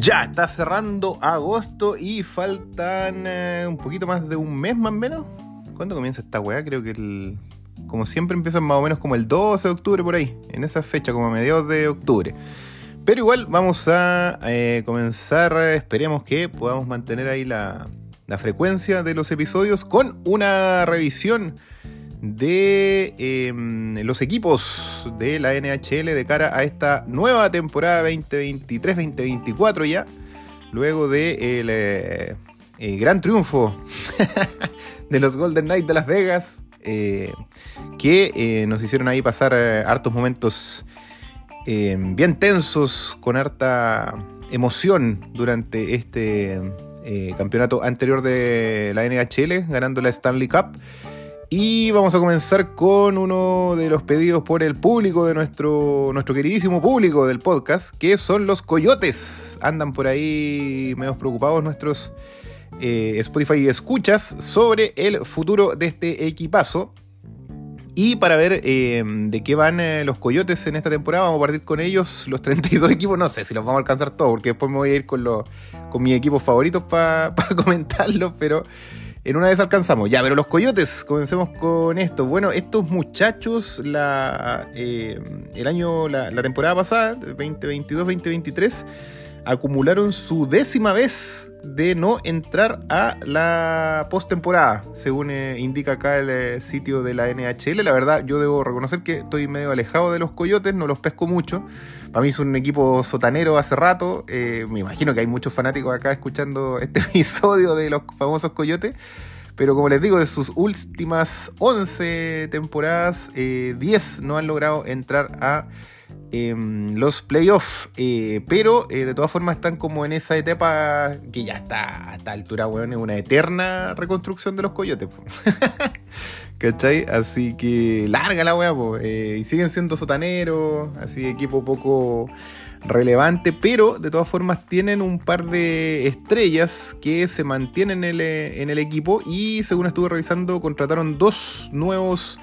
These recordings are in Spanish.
Ya, está cerrando agosto y faltan eh, un poquito más de un mes más o menos. ¿Cuándo comienza esta weá? Creo que el... Como siempre empiezan más o menos como el 12 de octubre por ahí, en esa fecha, como a mediados de octubre. Pero igual vamos a eh, comenzar, esperemos que podamos mantener ahí la, la frecuencia de los episodios con una revisión de em, los equipos de la NHL de cara a esta nueva temporada 2023-2024 ya, luego de el, eh, gran triunfo de los Golden Knights de Las Vegas, eh, que eh, nos hicieron ahí pasar hartos momentos em, bien tensos, con harta emoción durante este campeonato anterior de la NHL, ganando la Stanley Cup. Y vamos a comenzar con uno de los pedidos por el público de nuestro, nuestro queridísimo público del podcast, que son los coyotes. Andan por ahí medio preocupados nuestros eh, Spotify escuchas sobre el futuro de este equipazo. Y para ver eh, de qué van eh, los coyotes en esta temporada, vamos a partir con ellos, los 32 equipos. No sé si los vamos a alcanzar todos, porque después me voy a ir con, los, con mis equipos favoritos para comentarlos, pero en una vez alcanzamos. Ya, pero los coyotes, comencemos con esto. Bueno, estos muchachos, la, eh, el año, la, temporada pasada, 2022-2023, acumularon su décima vez de no entrar a la postemporada, según eh, indica acá el eh, sitio de la NHL. La verdad, yo debo reconocer que estoy medio alejado de los coyotes, no los pesco mucho. Para mí es un equipo sotanero hace rato. Eh, me imagino que hay muchos fanáticos acá escuchando este episodio de los famosos coyotes. Pero como les digo, de sus últimas 11 temporadas, 10 no han logrado entrar a Em, los playoffs. Eh, pero eh, de todas formas están como en esa etapa que ya está a esta altura, weón, es una eterna reconstrucción de los coyotes. ¿Cachai? Así que larga la weá, eh, y siguen siendo sotaneros, así equipo poco relevante, pero de todas formas tienen un par de estrellas que se mantienen en el, en el equipo y según estuve revisando contrataron dos nuevos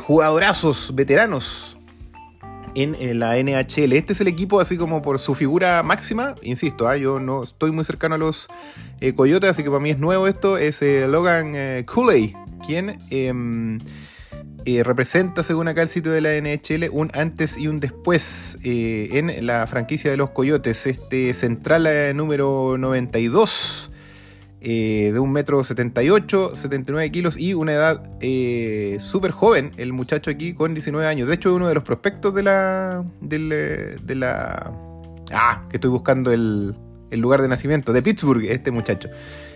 jugadorazos veteranos en, la NHL. Este es el equipo así como por su figura máxima, insisto, ¿ah? yo no estoy muy cercano a los eh, Coyotes, así que para mí es nuevo esto, es eh, Logan eh, Cooley, quien em, representa, según acá el sitio de la NHL, un antes y un después en la franquicia de los Coyotes, este central número 92 eh, de un metro 78, 79 kilos y una edad eh, súper joven, el muchacho aquí con 19 años. De hecho, es uno de los prospectos de la. de la. Ah, que estoy buscando el, el lugar de nacimiento, de Pittsburgh, este muchacho.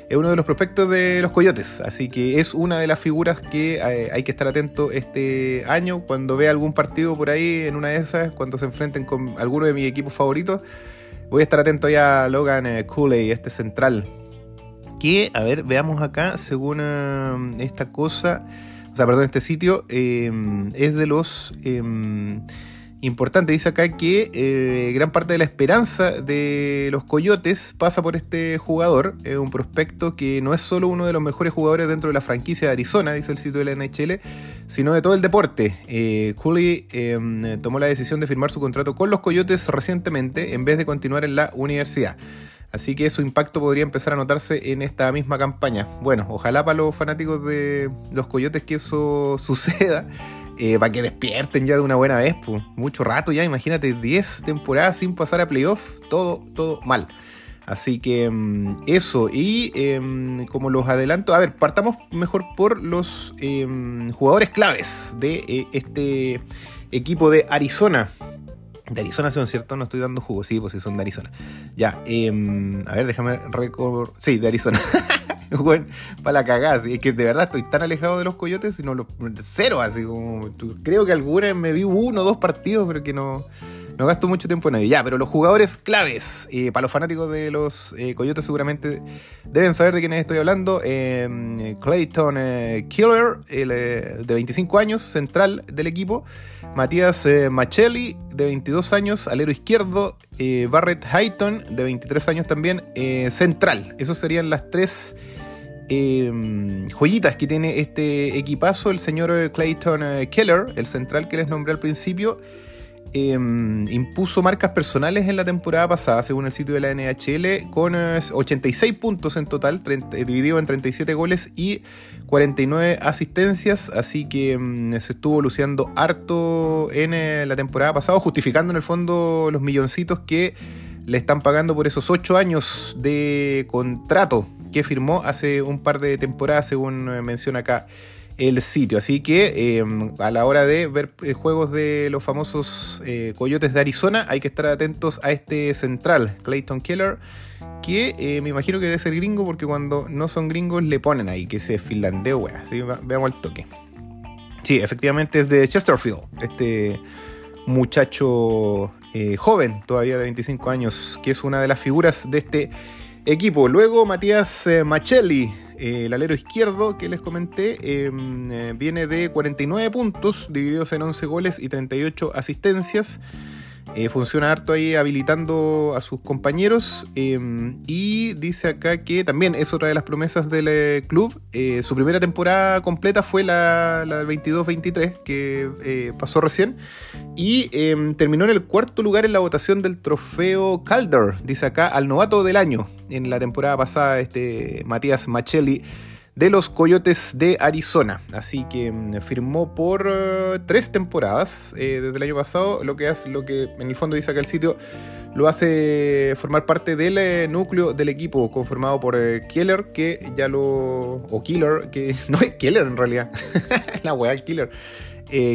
Es uno de los prospectos de los Coyotes, así que es una de las figuras que eh, hay que estar atento este año cuando vea algún partido por ahí en una de esas, cuando se enfrenten con alguno de mis equipos favoritos. Voy a estar atento ya a Logan Cooley, este central que, a ver, veamos acá, según eh, esta cosa, o sea, perdón, este sitio, em, es de los em, importantes. Dice acá que eh, gran parte de la esperanza de los Coyotes pasa por este jugador, es un prospecto que no es solo uno de los mejores jugadores dentro de la franquicia de Arizona, dice el sitio de la NHL, sino de todo el deporte. Eh, Cooley em, tomó la decisión de firmar su contrato con los Coyotes recientemente en vez de continuar en la universidad. Así que su impacto podría empezar a notarse en esta misma campaña. Bueno, ojalá para los fanáticos de los coyotes que eso suceda. Eh, para que despierten ya de una buena vez, pues. Mucho rato ya, imagínate, 10 temporadas sin pasar a playoff, todo, todo mal. Así que mm, eso, y em, como los adelanto, a ver, partamos mejor por los em, jugadores claves de eh, este equipo de Arizona. De Arizona son cierto, no estoy dando jugo, sí, pues sí son de Arizona. Ya, em, a ver, déjame recordar. Sí, de Arizona. bueno, para la cagada, es que de verdad estoy tan alejado de los coyotes, sino los cero, así como. Creo que alguna me vi uno o dos partidos, pero que no no gasto mucho tiempo en ello. Ya, pero los jugadores claves, eh, para los fanáticos de los eh, Coyotes seguramente deben saber de quiénes estoy hablando. Eh, Clayton Killer, de 25 años, central del equipo. Matías Machelli, de 22 años, alero izquierdo. Barrett Hayton, de 23 años también, central. Esos serían las tres... joyitas que tiene este equipazo, el señor Clayton Keller, el central que les nombré al principio, em, impuso marcas personales en la temporada pasada, según el sitio de la NHL, con 86 eh, puntos en total, eh, dividido en 37 goles y 49 asistencias. Así que em, se estuvo luciendo harto en eh, la temporada pasada, justificando en el fondo los milloncitos que le están pagando por esos 8 años de contrato que firmó hace un par de temporadas, según menciona acá el sitio. Así que em, a la hora de ver eh, juegos de los famosos eh, Coyotes de Arizona, hay que estar atentos a este central, Clayton Keller, que eh, me imagino que debe ser gringo porque cuando no son gringos le ponen ahí que se finlandeo, wea. Así veamos el toque. Sí, efectivamente es de Chesterfield, este muchacho joven, todavía de 25 años, que es una de las figuras de este equipo. Luego Matías Machelli, eh, el alero izquierdo que les comenté em, eh, viene de 49 puntos, divididos en 11 goles y 38 asistencias. Eh, funciona harto ahí habilitando a sus compañeros. Em, y dice acá que también es otra de las promesas del eh, club. Eh, su primera temporada completa fue la, la del 22-23, que pasó recién. Y em, terminó en el cuarto lugar en la votación del trofeo Calder, dice acá, al novato del año. En la temporada pasada, este Matías Machelli de los Coyotes de Arizona. Así que mm, firmó por eh, tres temporadas eh, desde el año pasado, lo que, hace, lo que en el fondo dice acá el sitio lo hace formar parte del eh, núcleo del equipo conformado por Keller, que ya lo... o Killer, que no es Keller en realidad, la weá Killer.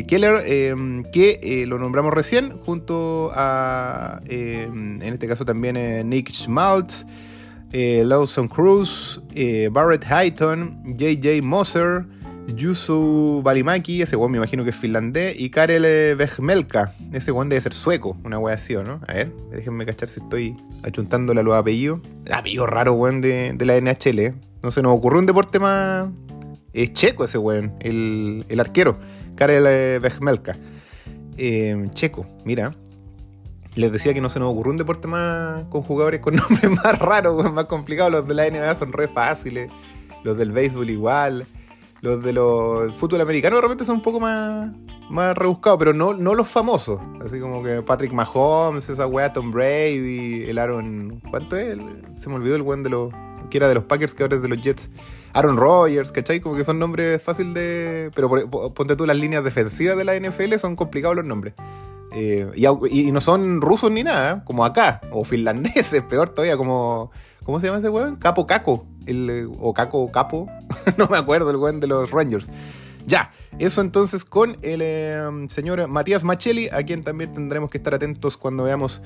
Keller, em, que lo nombramos recién, junto a, em, en este caso también Nick Schmaltz, eh, Lawson Cruz, eh, Barrett Highton, JJ Moser, Yusu Balimaki, ese weón me imagino que es finlandés, y Karel Vejmelka, ese weón debe ser sueco, una wea así, ¿no? A ver, déjenme cachar si estoy achuntándole a los apellidos. Apellido raro, weón, de, la NHL. ¿eh? No se nos ocurrió un deporte más. Es checo ese weón, el, el arquero, Karel Vejmelka. checo, mira. Les decía que no se nos ocurrió un deporte más con jugadores con nombres más raros, más complicados. Los de la NBA son re fáciles. Los del béisbol igual. Los de los fútbol americano de repente son un poco más, más rebuscados, pero no, no los famosos. Así como que Patrick Mahomes, esa weá, Tom Brady, el Aaron. ¿Cuánto es? Se me olvidó el weón de los. que era de los Packers, que ahora es de los Jets. Aaron Rodgers, ¿cachai? Como que son nombres fáciles de. Pero ponte tú las líneas defensivas de la NFL, son complicados los nombres. Eh, y, no son rusos ni nada, como acá, o finlandeses, peor todavía, como. ¿Cómo se llama ese weón? Capo Caco, el, o Caco Capo, no me acuerdo, el weón de los Rangers. Ya, eso entonces con el em, señor Matías Machelli, a quien también tendremos que estar atentos cuando veamos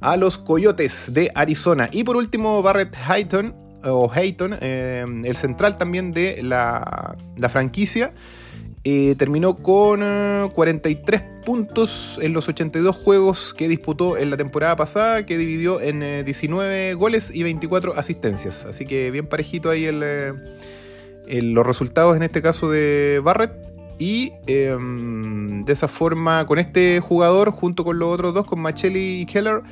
a los Coyotes de Arizona. Y por último, Barrett Hayton, o Hayton, em, el central también de la franquicia. Eh, terminó con 43 eh, puntos en los 82 juegos que disputó en la temporada pasada, que dividió en 19 eh, goles y 24 asistencias. Así que bien parejito ahí los resultados en este caso de Barrett. Y em, de esa forma, con este jugador, junto con los otros dos, con Machelli y Keller,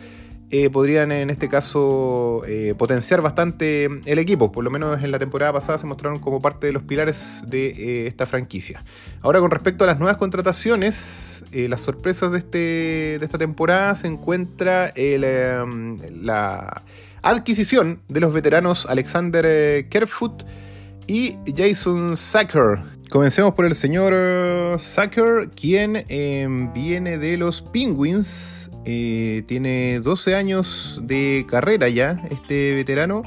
eh, podrían en este caso eh, potenciar bastante el equipo. Por lo menos en la temporada pasada se mostraron como parte de los pilares de eh, esta franquicia. Ahora con respecto a las nuevas contrataciones, las sorpresas de, este, de esta temporada se encuentra la adquisición de los veteranos Alexander Kerfoot y Jason Sacker Comencemos por el señor Sacker, quien em, viene de los Penguins. Eh, tiene 12 años de carrera ya, este veterano.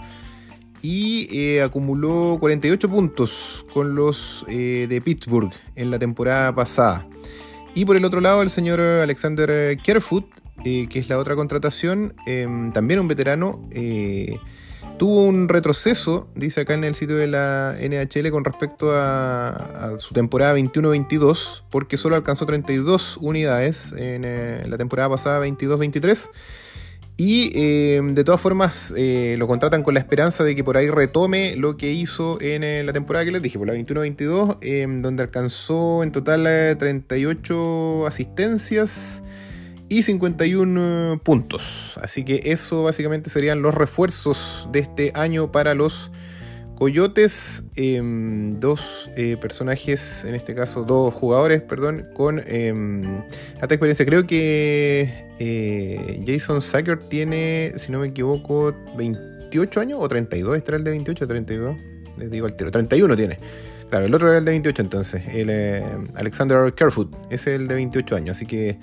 Y eh, acumuló 48 puntos con los eh, de Pittsburgh en la temporada pasada. Y por el otro lado, el señor Alexander Kerfoot, que es la otra contratación, em, también un veterano tuvo un retroceso, dice acá en el sitio de la NHL, con respecto a, su temporada 21-22, porque solo alcanzó 32 unidades en eh, la temporada pasada 22-23. Y eh, de todas formas eh, lo contratan con la esperanza de que por ahí retome lo que hizo en la temporada que les dije, por la 21-22, donde alcanzó en total 38 asistencias y 51 puntos. Así que eso básicamente serían los refuerzos de este año para los Coyotes, em, dos eh, personajes, en este caso dos jugadores, perdón, con em, alta experiencia. Creo que eh, Jason Sacker tiene, si no me equivoco, 28 años o 32, este era el de 28 o 32, les digo al tiro, 31 tiene. Claro, el otro era el de 28 entonces, el eh, Alexander Carefoot, ese es el de 28 años, así que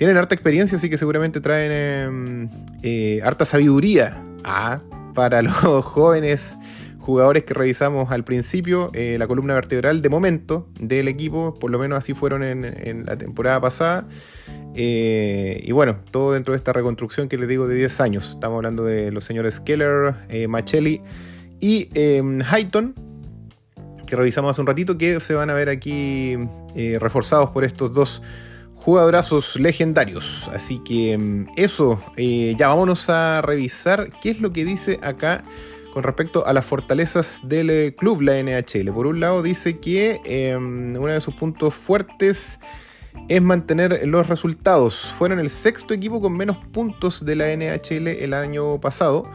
tienen harta experiencia, así que seguramente traen em, harta sabiduría ah, para los jóvenes jugadores que revisamos al principio, eh, la columna vertebral de momento del equipo, por lo menos así fueron en, la temporada pasada. Eh, y bueno, todo dentro de esta reconstrucción que les digo de 10 años. Estamos hablando de los señores Keller, eh, Machelli y Highton, que revisamos hace un ratito, que se van a ver aquí reforzados por estos dos jugadorazos legendarios. Así que mm, eso, ya vámonos a revisar qué es lo que dice acá con respecto a las fortalezas del eh, club, la NHL. Por un lado dice que em, uno de sus puntos fuertes es mantener los resultados. Fueron el sexto equipo con menos puntos de la NHL el año pasado.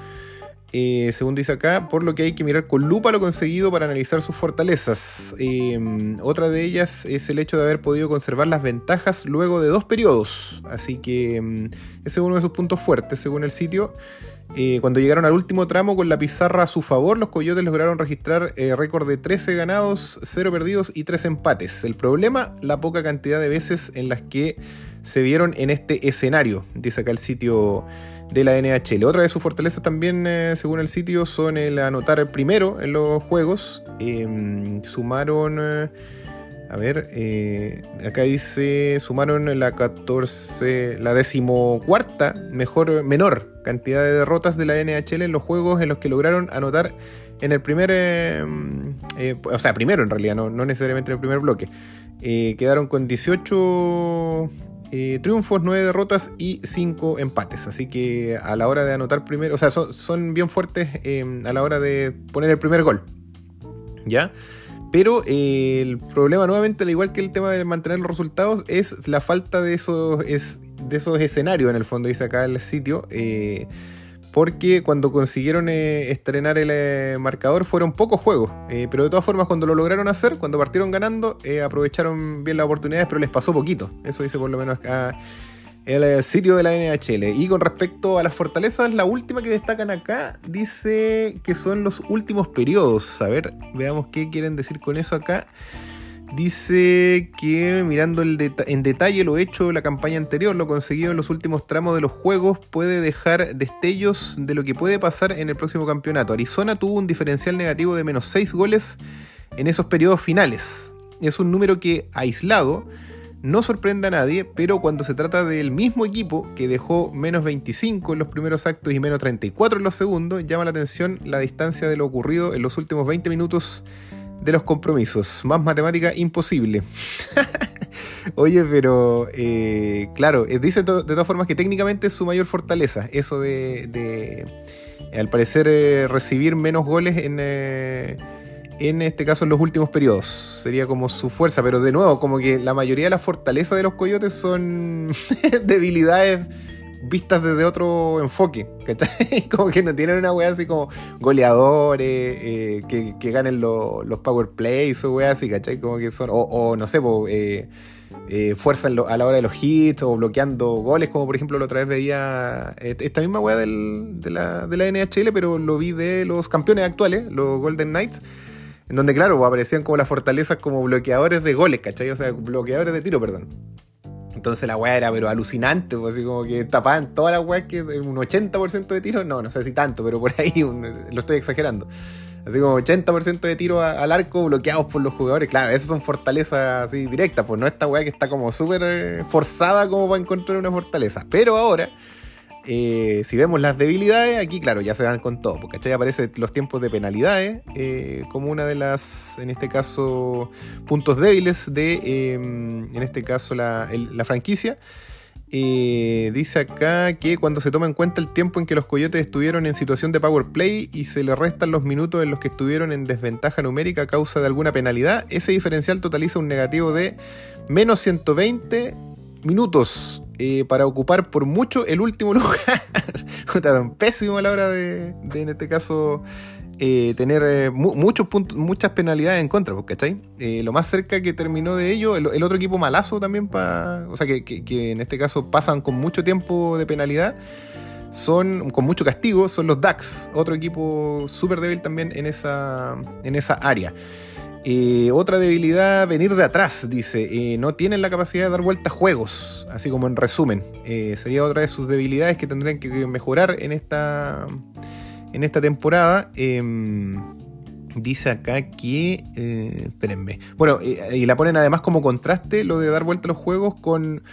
Eh, según dice acá, por lo que hay que mirar con lupa lo conseguido para analizar sus fortalezas. Em, otra de ellas es el hecho de haber podido conservar las ventajas luego de dos periodos. Así que em, ese es uno de sus puntos fuertes, según el sitio. Eh, cuando llegaron al último tramo con la pizarra a su favor, los Coyotes lograron registrar eh, récord de 13 ganados, 0 perdidos y 3 empates. El problema, la poca cantidad de veces en las que se vieron en este escenario, dice acá el sitio de la NHL. Otra de sus fortalezas también, eh, según el sitio, son el anotar primero en los juegos. Em, sumaron... A ver, eh, acá dice, sumaron la 14, la decimocuarta mejor, menor cantidad de derrotas de la NHL en los juegos en los que lograron anotar en el primer, eh, eh, o sea, primero en realidad, no, necesariamente en el primer bloque. quedaron con 18 triunfos, 9 derrotas y 5 empates. Así que a la hora de anotar primero, o sea, son, son bien fuertes a la hora de poner el primer gol. ¿Ya? Pero eh, el problema nuevamente, al igual que el tema de mantener los resultados, es la falta de esos, de esos escenarios, en el fondo, dice acá el sitio. Eh, porque cuando consiguieron eh, estrenar el marcador fueron pocos juegos. pero de todas formas, cuando lo lograron hacer, cuando partieron ganando, aprovecharon bien las oportunidades, pero les pasó poquito. Eso dice por lo menos acá el eh, sitio de la NHL. Y con respecto a las fortalezas, la última que destacan acá dice que son los últimos periodos. A ver, veamos qué quieren decir con eso acá. Dice que mirando en detalle lo hecho la campaña anterior, lo conseguido en los últimos tramos de los juegos, puede dejar destellos de lo que puede pasar en el próximo campeonato. Arizona tuvo un diferencial negativo de menos 6 goles en esos periodos finales. Es un número que aislado no sorprende a nadie, pero cuando se trata del mismo equipo que dejó menos 25 en los primeros actos y menos 34 en los segundos, llama la atención la distancia de lo ocurrido en los últimos 20 minutos de los compromisos. Más matemática imposible. Oye, pero eh, claro, eh, dice de todas formas que técnicamente es su mayor fortaleza, eso de, al parecer, eh, recibir menos goles en en este caso en los últimos periodos. Sería como su fuerza, pero de nuevo, como que la mayoría de las fortalezas de los coyotes son debilidades vistas desde otro enfoque, ¿cachai? Como que no tienen una weá así como goleadores, eh, que, ganen los power plays o weá así, ¿cachai? Como que son, o, no sé, eh, eh, fuerza a la hora de los hits o bloqueando goles, como por ejemplo la otra vez veía esta misma weá de, la, de la NHL, pero lo vi de los campeones actuales, los Golden Knights en donde, claro, aparecían como las fortalezas como bloqueadores de goles, ¿cachai? O sea, bloqueadores de tiro, perdón. Entonces la weá era pero alucinante, pues así como que tapaban todas las weas que un 80% de tiro, no, no sé si tanto, pero por ahí lo estoy exagerando. Así como 80% de tiro al arco bloqueados por los jugadores. Claro, esas son fortalezas así directas, pues no esta weá que está como súper eh, forzada como para encontrar una fortaleza. Pero ahora eh, si vemos las debilidades, aquí claro, ya se dan con todo, porque ¿cachai? aparecen los tiempos de penalidades eh, como una de las, en este caso, puntos débiles de, em, en este caso, la, franquicia. Eh, dice acá que cuando se toma en cuenta el tiempo en que los coyotes estuvieron en situación de power play y se le restan los minutos en los que estuvieron en desventaja numérica a causa de alguna penalidad, ese diferencial totaliza un negativo de menos 120 minutos eh, para ocupar por mucho el último lugar. tan pésimo a la hora de, en este caso, eh, tener muchos puntos, muchas penalidades en contra, pues, ¿cachai? lo más cerca que terminó de ello, el, otro equipo malazo también, para o sea, que, que, en este caso pasan con mucho tiempo de penalidad, son con mucho castigo, son los DAX, otro equipo súper débil también en esa, en esa área. Eh, otra debilidad, venir de atrás, dice. Eh, no tienen la capacidad de dar vuelta a juegos, así como en resumen. Eh, sería otra de sus debilidades que tendrían que mejorar en esta, en esta temporada. Em, dice acá que... espérenme. Bueno, y la ponen además como contraste lo de dar vuelta a los juegos con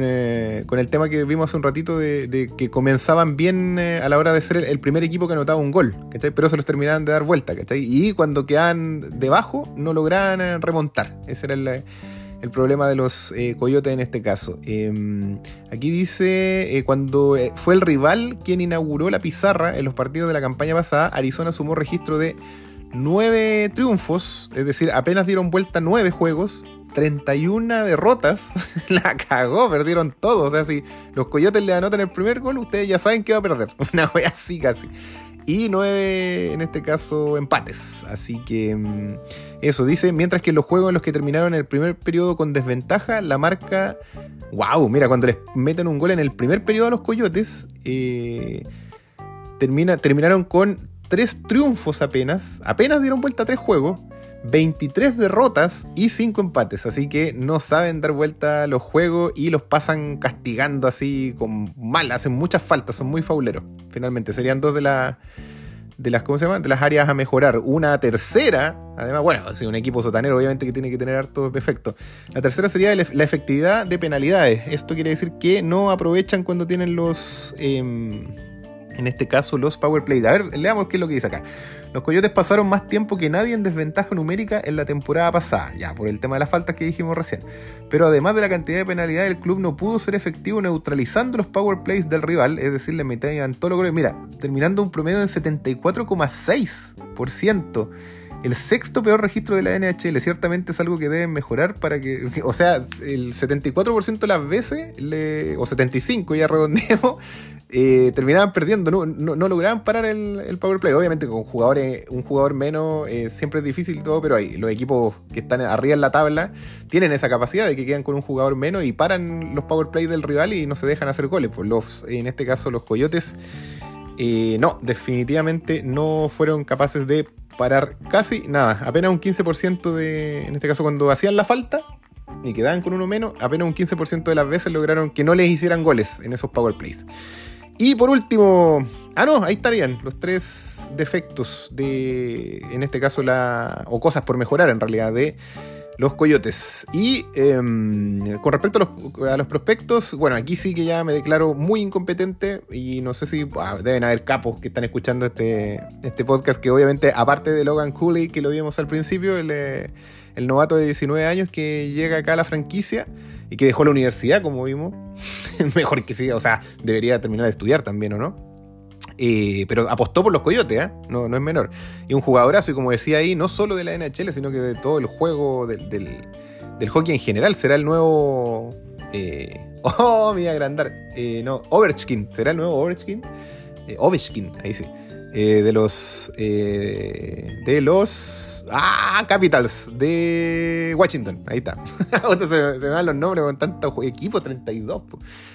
eh, con, el tema que vimos hace un ratito de, que comenzaban bien eh, a la hora de ser el, primer equipo que anotaba un gol, ¿cachai? Pero se los terminaban de dar vuelta, ¿cachai? Y cuando quedaban debajo no lograban eh, remontar. Ese era el, problema de los Coyotes en este caso. Em, aquí dice, cuando fue el rival quien inauguró la pizarra en los partidos de la campaña pasada, Arizona sumó registro de nueve triunfos, es decir, apenas dieron vuelta nueve juegos 31 derrotas, la cagó, perdieron todo. O sea, si los coyotes le anotan el primer gol, ustedes ya saben que va a perder. Una wea así casi. Y 9, en este caso, empates. Así que mm, eso dice. Mientras que los juegos en los que terminaron el primer periodo con desventaja, la marca. ¡Wow! Mira, cuando les meten un gol en el primer periodo a los coyotes, eh, termina, terminaron con tres triunfos apenas. Apenas dieron vuelta a tres juegos 23 derrotas y 5 empates, así que no saben dar vuelta los juegos y los pasan castigando así con mal, hacen muchas faltas, son muy fauleros. Finalmente, serían dos de, la, de las, ¿cómo se llama? De las áreas a mejorar. Una tercera, además, bueno, si un equipo sotanero obviamente que tiene que tener hartos defectos. La tercera sería la efectividad de penalidades. Esto quiere decir que no aprovechan cuando tienen los... Em, en este caso los power play. A ver, leamos qué es lo que dice acá. Los Coyotes pasaron más tiempo que nadie en desventaja numérica en la temporada pasada, ya por el tema de las faltas que dijimos recién. Pero además de la cantidad de penalidades, el club no pudo ser efectivo neutralizando los power plays del rival, es decir, le metían todos los goles. Mira, terminando un promedio en 74,6% el sexto peor registro de la NHL. Ciertamente es algo que deben mejorar para que. O sea, el 74% de las veces, o 75 ya redondeemos, terminaban perdiendo, no, lograban parar el, el, power play. Obviamente con jugadores, un jugador menos eh, siempre es difícil todo, pero hay, los equipos que están arriba en la tabla tienen esa capacidad de que quedan con un jugador menos y paran los power play del rival y no se dejan hacer goles. Pues los, en este caso los Coyotes, eh, no, definitivamente no fueron capaces de parar casi nada, apenas un 15% de, en este caso cuando hacían la falta y quedaban con uno menos, apenas un 15% de las veces lograron que no les hicieran goles en esos power plays. Y por último, ah no, ahí estarían los tres defectos de, en este caso, la, o cosas por mejorar en realidad de los coyotes. Y em, con respecto a los, prospectos, bueno, aquí sí que ya me declaro muy incompetente y no sé si ah, deben haber capos que están escuchando este, este podcast que obviamente, aparte de Logan Cooley, que lo vimos al principio, el, eh, el novato de 19 años que llega acá a la franquicia y que dejó la universidad, como vimos, mejor que sí, o sea, debería terminar de estudiar también, ¿o no? Eh, pero apostó por los coyotes, ¿eh? no, no es menor. Y un jugadorazo, y como decía ahí, no solo de la NHL, sino que de todo el juego del, hockey en general. Será el nuevo. Eh, oh, me voy a agrandar. Eh, no, Overchkin. ¿Será el nuevo Overchkin? Ovechkin, ahí sí. De los. de los. Ah, Capitals de Washington. Ahí está. se, se, me dan los nombres con tanto equipo, 32.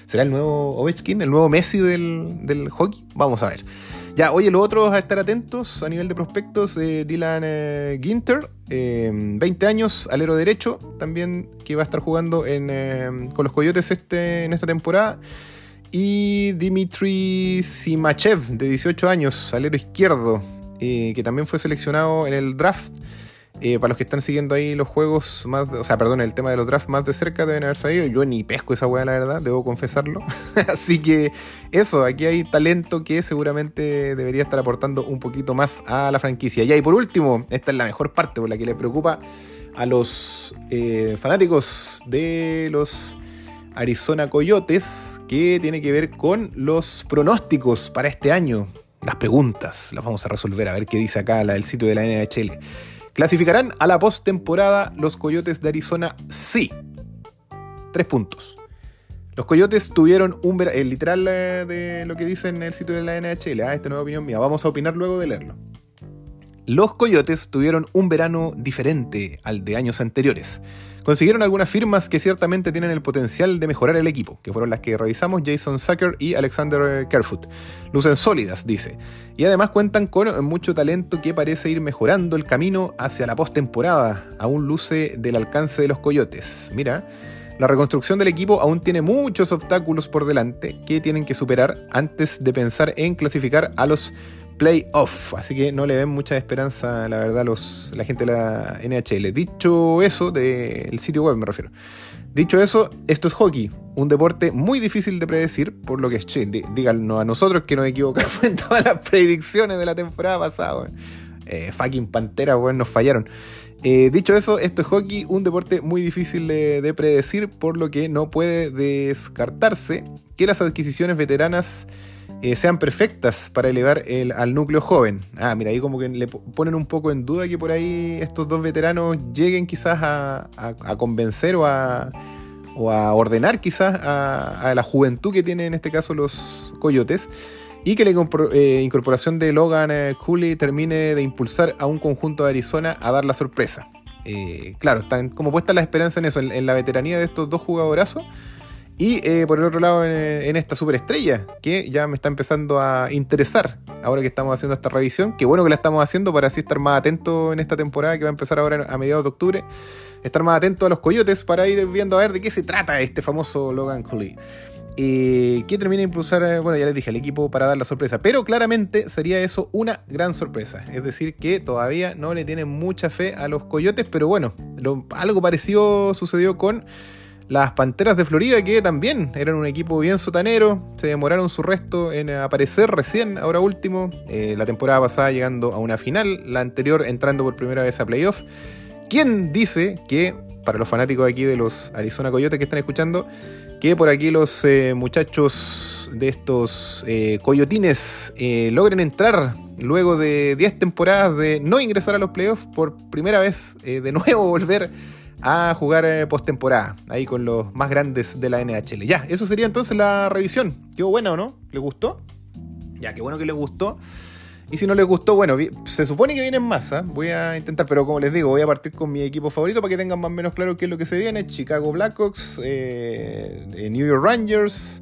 ¿Será el nuevo Ovechkin, el nuevo Messi del, hockey? Vamos a ver. Ya, oye, los otros a estar atentos a nivel de prospectos, eh, Dylan eh, Ginter, 20 eh, años, alero derecho, también que va a estar jugando con los Coyotes este, en esta temporada. Y Dimitri Simachev, de 18 años, alero izquierdo, que también fue seleccionado en el draft eh, para los que están siguiendo ahí los juegos más, o sea, perdón, el tema de los drafts más de cerca deben haber sabido. Yo ni pesco esa weá, la verdad, debo confesarlo. Así que eso, aquí hay talento que seguramente debería estar aportando un poquito más a la franquicia. Ya, y por último, esta es la mejor parte por la que le preocupa a los eh, fanáticos de los Arizona Coyotes, que tiene que ver con los pronósticos para este año. Las preguntas las vamos a resolver, a ver qué dice acá la del sitio de la NHL. ¿Clasificarán a la postemporada los Coyotes de Arizona? Sí. Tres puntos. Los Coyotes tuvieron un verano, literal eh, de lo que dice en el sitio de la NHL, ah, esta nueva opinión mía, vamos a opinar luego de leerlo. Los Coyotes tuvieron un verano diferente al de años anteriores. Consiguieron algunas firmas que ciertamente tienen el potencial de mejorar el equipo, que fueron las que revisamos Jason Sucker y Alexander Kerfoot. Lucen sólidas, dice. Y además cuentan con mucho talento que parece ir mejorando el camino hacia la postemporada. Aún luce del alcance de los Coyotes. Mira, la reconstrucción del equipo aún tiene muchos obstáculos por delante que tienen que superar antes de pensar en clasificar a los playoff. Así que no le ven mucha esperanza, la verdad, los, la gente de la NHL. Dicho eso, del sitio web me refiero. Dicho eso, esto es hockey, un deporte muy difícil de predecir, por lo que, che, díganos a nosotros que nos equivocamos en todas las predicciones de la temporada pasada, eh, fucking Pantera, weón, nos fallaron. Eh, dicho eso, esto es hockey, un deporte muy difícil de predecir, por lo que no puede descartarse que las adquisiciones veteranas eh, sean perfectas para elevar el, al núcleo joven. Ah, mira, ahí como que le ponen un poco en duda que por ahí estos dos veteranos lleguen quizás a, convencer o a, o a ordenar quizás a, la juventud que tienen en este caso los coyotes. Y que la eh, incorporación de Logan eh, Cooley termine de impulsar a un conjunto de Arizona a dar la sorpresa. claro, están como puestas la esperanza en eso, en, en la veteranía de estos dos jugadorazos y eh, por el otro lado, en, esta superestrella, que ya me está empezando a interesar ahora que estamos haciendo esta revisión. Qué bueno que la estamos haciendo para así estar más atento en esta temporada que va a empezar ahora a mediados de octubre. Estar más atento a los coyotes para ir viendo a ver de qué se trata este famoso Logan Cooley. Eh, que termina de impulsar, eh, bueno, ya les dije, al equipo para dar la sorpresa. Pero claramente sería eso una gran sorpresa. Es decir, que todavía no le tienen mucha fe a los coyotes, pero bueno, algo parecido sucedió con las Panteras de Florida, que también eran un equipo bien sotanero, se demoraron su resto en aparecer recién, ahora último, eh, la temporada pasada llegando a una final, la anterior entrando por primera vez a playoff. ¿Quién dice que, para los fanáticos aquí de los Arizona Coyotes que están escuchando, que por aquí los eh, muchachos de estos eh, coyotines logren entrar luego de 10 temporadas de no ingresar a los playoffs por primera vez, de nuevo volver a jugar eh, postemporada, ahí con los más grandes de la NHL. Ya, eso sería entonces la revisión. ¿Quedó buena o no? ¿Le gustó? Ya, qué bueno que le gustó. Y si no les gustó, bueno, se supone que vienen más, ¿ah? voy a intentar, pero como les digo, voy a partir con mi equipo favorito para que tengan más o menos claro qué es lo que se viene. Chicago Blackhawks, eh, eh, New York Rangers,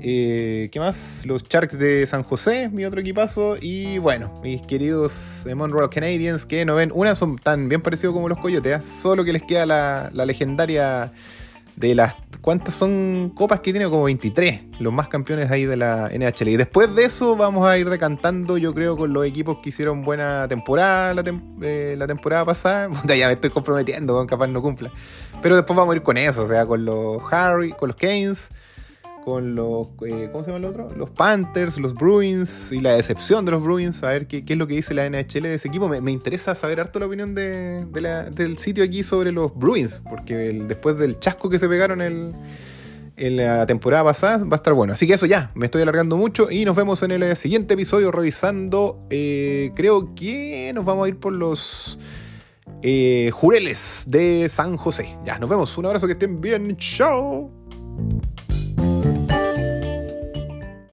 eh, ¿Qué más? Los Sharks de San José, mi otro equipazo. Y bueno, mis queridos Monroe Canadiens, que no ven, una son tan bien parecidos como los Coyotes, ¿ah? solo que les queda la, legendaria de las. ¿Cuántas son copas que tiene? Como 23, los más campeones ahí de la NHL. Y después de eso vamos a ir decantando, yo creo, con los equipos que hicieron buena temporada la, eh, temporada pasada. ya me estoy comprometiendo, capaz no cumpla. Pero después vamos a ir con eso, o sea, con los Harry, con los Canes con los, eh, ¿cómo se llama el otro? Los Panthers, los Bruins y la decepción de los Bruins, a ver qué, es lo que dice la NHL de ese equipo. Me, interesa saber harto la opinión de, del sitio aquí sobre los Bruins, porque después del chasco que se pegaron en la temporada pasada va a estar bueno. Así que eso ya, me estoy alargando mucho y nos vemos en el siguiente episodio revisando, eh, creo que nos vamos a ir por los... Eh, jureles de San José. Ya, nos vemos. Un abrazo, que estén bien. Chao.